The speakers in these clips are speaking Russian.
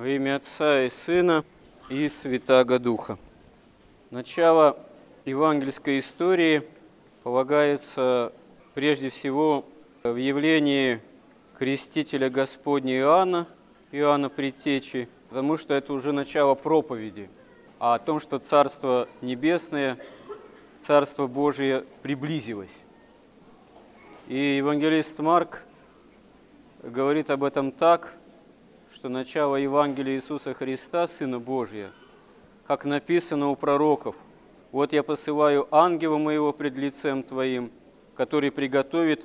Во имя Отца и Сына и Святаго Духа. Начало евангельской истории полагается прежде всего в явлении крестителя Господня Иоанна, Иоанна Предтечи, потому что это уже начало проповеди о том, что Царство Небесное, Царство Божие приблизилось. И евангелист Марк говорит об этом так – что начало Евангелия Иисуса Христа, Сына Божия, как написано у пророков, «Вот я посылаю ангела моего пред лицем Твоим, который приготовит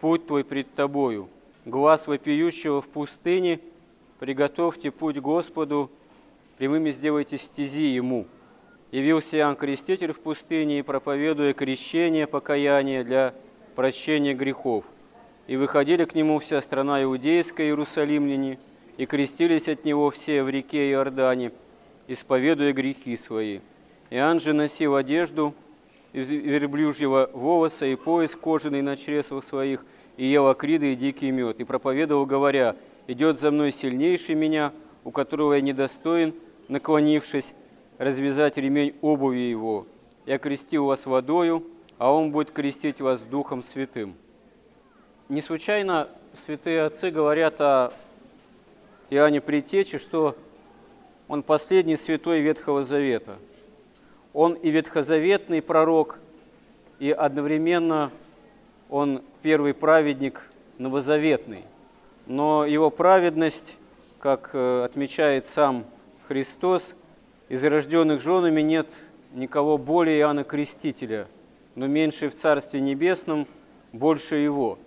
путь Твой пред Тобою. Глаз вопиющего в пустыне, приготовьте путь Господу, прямыми сделайте стези Ему». Явился Иоанн Креститель в пустыне и проповедуя крещение, покаяние для прощения грехов. И выходили к Нему вся страна иудейская, иерусалимляне – и крестились от него все в реке Иордане, исповедуя грехи свои. Иоанн же носил одежду из верблюжьего волоса и пояс кожаный на чресвах своих, и ел акриды и дикий мед, и проповедовал, говоря, «Идет за мной сильнейший меня, у которого я недостоин, наклонившись, развязать ремень обуви его. Я крестил вас водою, а он будет крестить вас Духом Святым». Не случайно святые отцы говорят о Иоанне Предтечи, что он последний святой Ветхого Завета. Он и ветхозаветный пророк, и одновременно он первый праведник новозаветный. Но его праведность, как э, отмечает сам Христос, из рожденных женами нет никого более Иоанна Крестителя, но меньше в Царстве Небесном, больше его.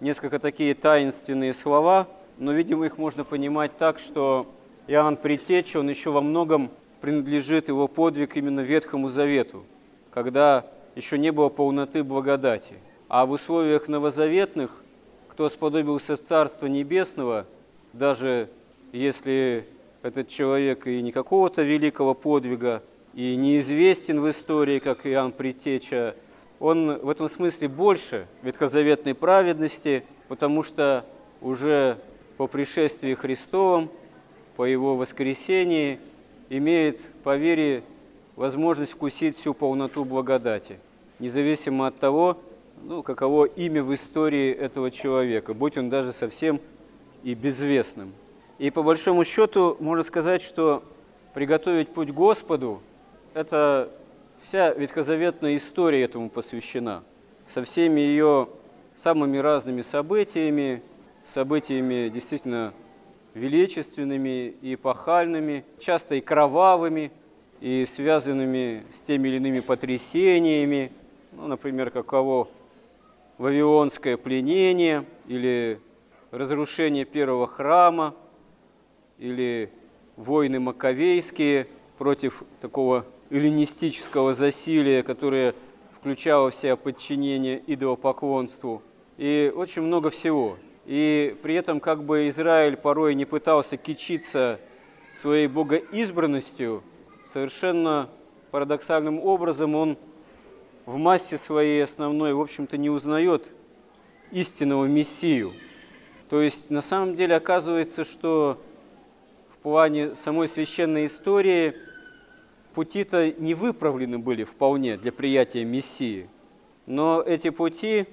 Несколько такие таинственные слова – но, видимо, их можно понимать так, что Иоанн Предтеча, он еще во многом принадлежит его подвиг именно Ветхому Завету, когда еще не было полноты благодати. А в условиях новозаветных, кто сподобился в Царство Небесного, даже если этот человек и не какого-то великого подвига, и неизвестен в истории, как Иоанн Предтеча, он в этом смысле больше ветхозаветной праведности, потому что уже по пришествии Христовом, по Его воскресении, имеет по вере возможность вкусить всю полноту благодати, независимо от того, ну, каково имя в истории этого человека, будь он даже совсем и безвестным. И по большому счету можно сказать, что приготовить путь Господу – это вся ветхозаветная история этому посвящена, со всеми ее самыми разными событиями, событиями действительно величественными и эпохальными, часто и кровавыми, и связанными с теми или иными потрясениями, ну, например, каково Вавилонское пленение или разрушение первого храма, или войны маковейские против такого эллинистического засилия, которое включало в себя подчинение идолопоклонству, и очень много всего – и при этом как бы Израиль порой не пытался кичиться своей богоизбранностью, совершенно парадоксальным образом он в массе своей основной, в общем-то, не узнает истинного Мессию. То есть на самом деле оказывается, что в плане самой священной истории пути-то не выправлены были вполне для приятия Мессии. Но эти пути,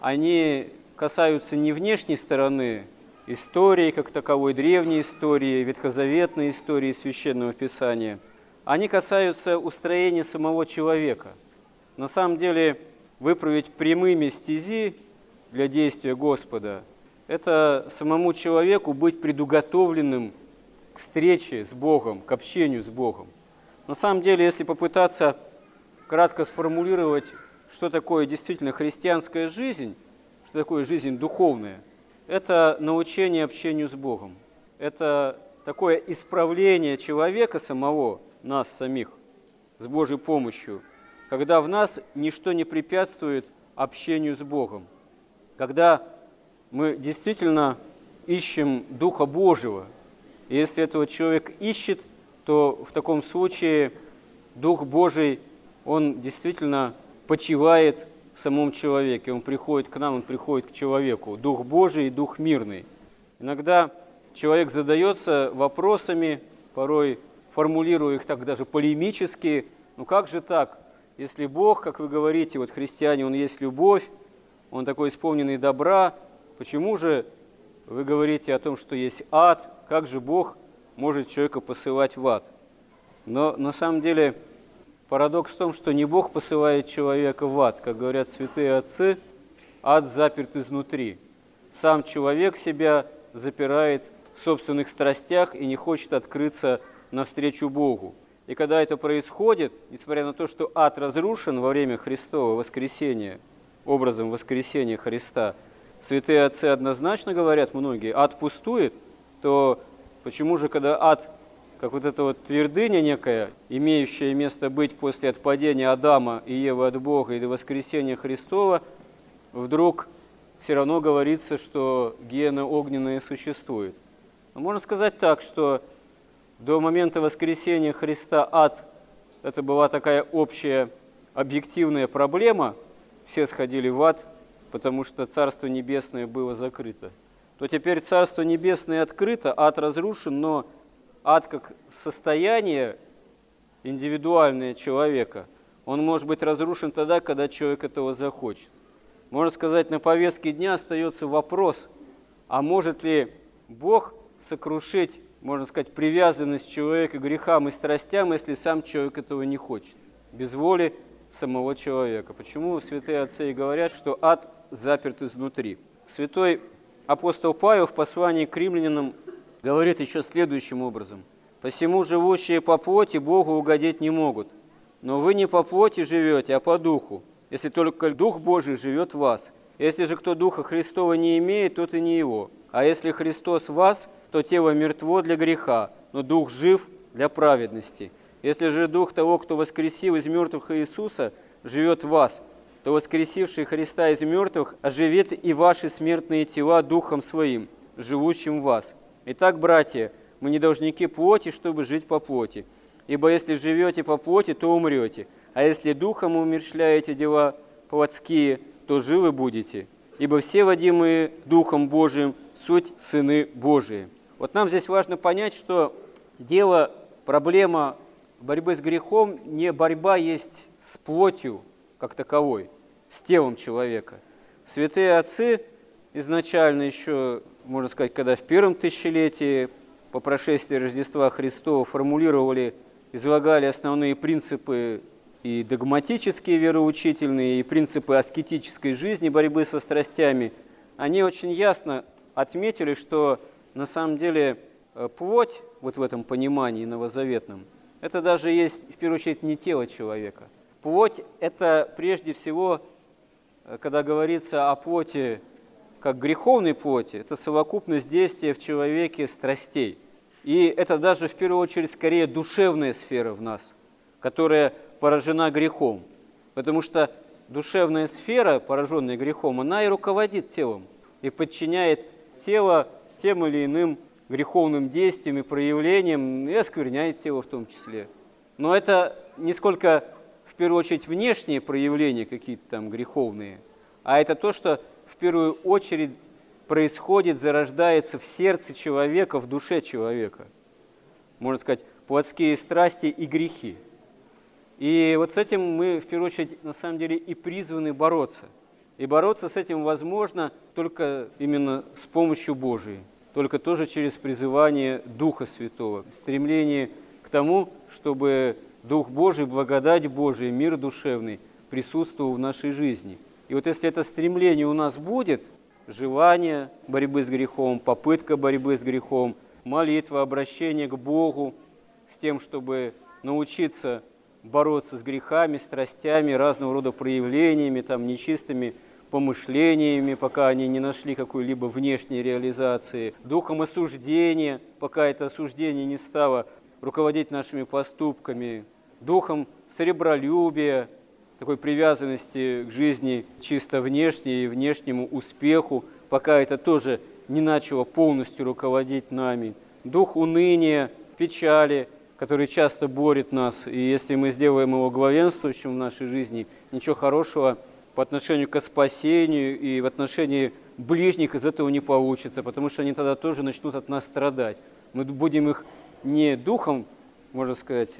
они касаются не внешней стороны истории как таковой, древней истории, ветхозаветной истории Священного Писания, они касаются устроения самого человека. На самом деле, выправить прямыми стези для действия Господа – это самому человеку быть предуготовленным к встрече с Богом, к общению с Богом. На самом деле, если попытаться кратко сформулировать, что такое действительно христианская жизнь – что такое жизнь духовная? Это научение общению с Богом. Это такое исправление человека самого, нас самих, с Божьей помощью, когда в нас ничто не препятствует общению с Богом, когда мы действительно ищем Духа Божьего. И если этого человек ищет, то в таком случае Дух Божий, он действительно почивает в самом человеке. Он приходит к нам, он приходит к человеку. Дух Божий и Дух мирный. Иногда человек задается вопросами, порой формулируя их так даже полемически, ну как же так, если Бог, как вы говорите, вот христиане, Он есть любовь, Он такой исполненный добра, почему же вы говорите о том, что есть ад, как же Бог может человека посылать в ад? Но на самом деле парадокс в том, что не Бог посылает человека в ад, как говорят святые отцы, ад заперт изнутри. Сам человек себя запирает в собственных страстях и не хочет открыться навстречу Богу. И когда это происходит, несмотря на то, что ад разрушен во время Христова воскресения, образом воскресения Христа, святые отцы однозначно говорят многие, ад пустует, то почему же, когда ад, как вот эта вот твердыня некая, имеющая место быть после отпадения Адама и Евы от Бога и до воскресения Христова, вдруг все равно говорится, что гиена огненная существует. Но можно сказать так, что до момента воскресения Христа ад – это была такая общая объективная проблема, все сходили в ад, потому что Царство Небесное было закрыто. То теперь Царство Небесное открыто, ад разрушен, но ад как состояние индивидуальное человека, он может быть разрушен тогда, когда человек этого захочет. Можно сказать, на повестке дня остается вопрос, а может ли Бог сокрушить можно сказать, привязанность человека к грехам и страстям, если сам человек этого не хочет, без воли самого человека. Почему святые отцы и говорят, что ад заперт изнутри? Святой апостол Павел в послании к римлянам говорит еще следующим образом. «Посему живущие по плоти Богу угодить не могут, но вы не по плоти живете, а по духу, если только Дух Божий живет в вас. Если же кто Духа Христова не имеет, тот и не его. А если Христос в вас – то тело мертво для греха, но дух жив для праведности. Если же дух того, кто воскресил из мертвых Иисуса, живет в вас, то воскресивший Христа из мертвых оживит и ваши смертные тела духом своим, живущим в вас. Итак, братья, мы не должники плоти, чтобы жить по плоти. Ибо если живете по плоти, то умрете, а если духом умерщвляете дела плотские, то живы будете. Ибо все водимые Духом Божиим суть сыны Божии. Вот нам здесь важно понять, что дело, проблема борьбы с грехом не борьба есть с плотью как таковой, с телом человека. Святые отцы изначально еще, можно сказать, когда в первом тысячелетии по прошествии Рождества Христова формулировали, излагали основные принципы и догматические вероучительные, и принципы аскетической жизни, борьбы со страстями, они очень ясно отметили, что на самом деле э, плоть, вот в этом понимании новозаветном, это даже есть, в первую очередь, не тело человека. Плоть – это прежде всего, э, когда говорится о плоти как греховной плоти, это совокупность действия в человеке страстей. И это даже в первую очередь скорее душевная сфера в нас, которая поражена грехом. Потому что душевная сфера, пораженная грехом, она и руководит телом, и подчиняет тело тем или иным греховным действием и проявлением и оскверняет тело в том числе. Но это не сколько, в первую очередь, внешние проявления какие-то там греховные, а это то, что первую очередь происходит, зарождается в сердце человека, в душе человека. Можно сказать, плотские страсти и грехи. И вот с этим мы, в первую очередь, на самом деле и призваны бороться. И бороться с этим возможно только именно с помощью Божией только тоже через призывание Духа Святого, стремление к тому, чтобы Дух Божий, благодать Божия, мир душевный присутствовал в нашей жизни. И вот если это стремление у нас будет, желание борьбы с грехом, попытка борьбы с грехом, молитва, обращение к Богу с тем, чтобы научиться бороться с грехами, страстями, разного рода проявлениями, там, нечистыми помышлениями, пока они не нашли какой-либо внешней реализации, духом осуждения, пока это осуждение не стало руководить нашими поступками, духом сребролюбия, такой привязанности к жизни чисто внешней и внешнему успеху, пока это тоже не начало полностью руководить нами, дух уныния, печали, который часто борет нас, и если мы сделаем его главенствующим в нашей жизни, ничего хорошего – по отношению к спасению и в отношении ближних из этого не получится, потому что они тогда тоже начнут от нас страдать. Мы будем их не духом, можно сказать,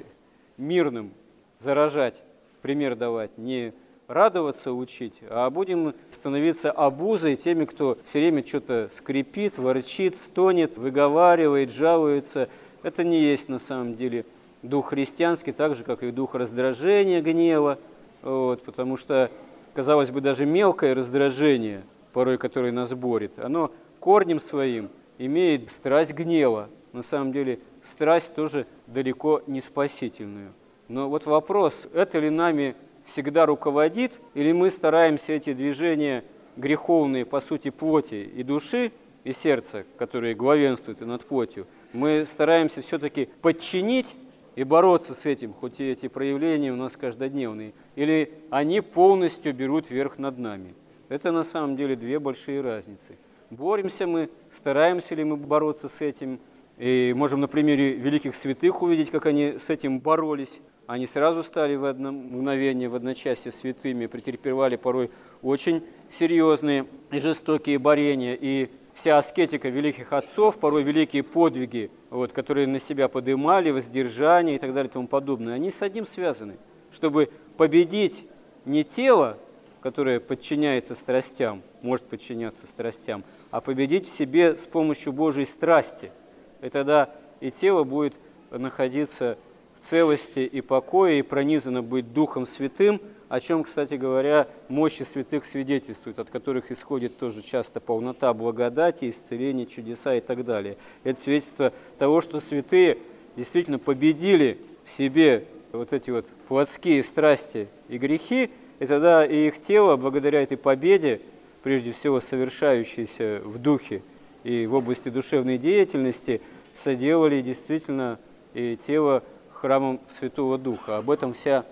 мирным заражать, пример давать, не радоваться учить, а будем становиться обузой теми, кто все время что-то скрипит, ворчит, стонет, выговаривает, жалуется. Это не есть на самом деле дух христианский, так же, как и дух раздражения, гнева, вот, потому что, казалось бы, даже мелкое раздражение, порой которое нас борет, оно корнем своим имеет страсть гнева. На самом деле страсть тоже далеко не спасительную. Но вот вопрос, это ли нами всегда руководит, или мы стараемся эти движения греховные, по сути, плоти и души, и сердца, которые главенствуют и над плотью, мы стараемся все-таки подчинить и бороться с этим, хоть и эти проявления у нас каждодневные, или они полностью берут верх над нами. Это на самом деле две большие разницы. Боремся мы, стараемся ли мы бороться с этим, и можем на примере великих святых увидеть, как они с этим боролись. Они сразу стали в одно мгновение, в одночасье святыми, претерпевали порой очень серьезные и жестокие борения. И вся аскетика великих отцов, порой великие подвиги, вот, которые на себя подымали, воздержание и так далее и тому подобное, они с одним связаны. Чтобы победить не тело, которое подчиняется страстям, может подчиняться страстям, а победить в себе с помощью Божьей страсти. И тогда и тело будет находиться целости и покоя, и пронизано быть Духом Святым, о чем, кстати говоря, мощи святых свидетельствуют, от которых исходит тоже часто полнота благодати, исцеление, чудеса и так далее. Это свидетельство того, что святые действительно победили в себе вот эти вот плотские страсти и грехи, и тогда и их тело, благодаря этой победе, прежде всего совершающейся в духе и в области душевной деятельности, соделали действительно и тело храмом Святого Духа. Об этом вся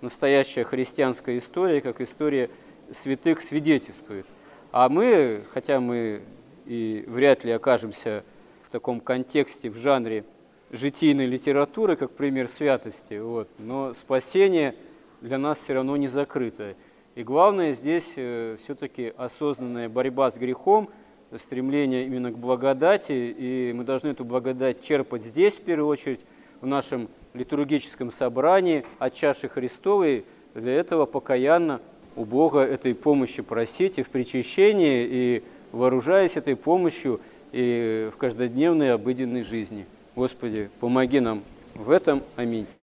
настоящая христианская история, как история святых, свидетельствует. А мы, хотя мы и вряд ли окажемся в таком контексте, в жанре житийной литературы, как пример святости, вот, но спасение для нас все равно не закрыто. И главное здесь э, все-таки осознанная борьба с грехом, стремление именно к благодати, и мы должны эту благодать черпать здесь, в первую очередь, в нашем литургическом собрании от чаши Христовой, для этого покаянно у Бога этой помощи просить и в причащении, и вооружаясь этой помощью и в каждодневной обыденной жизни. Господи, помоги нам в этом. Аминь.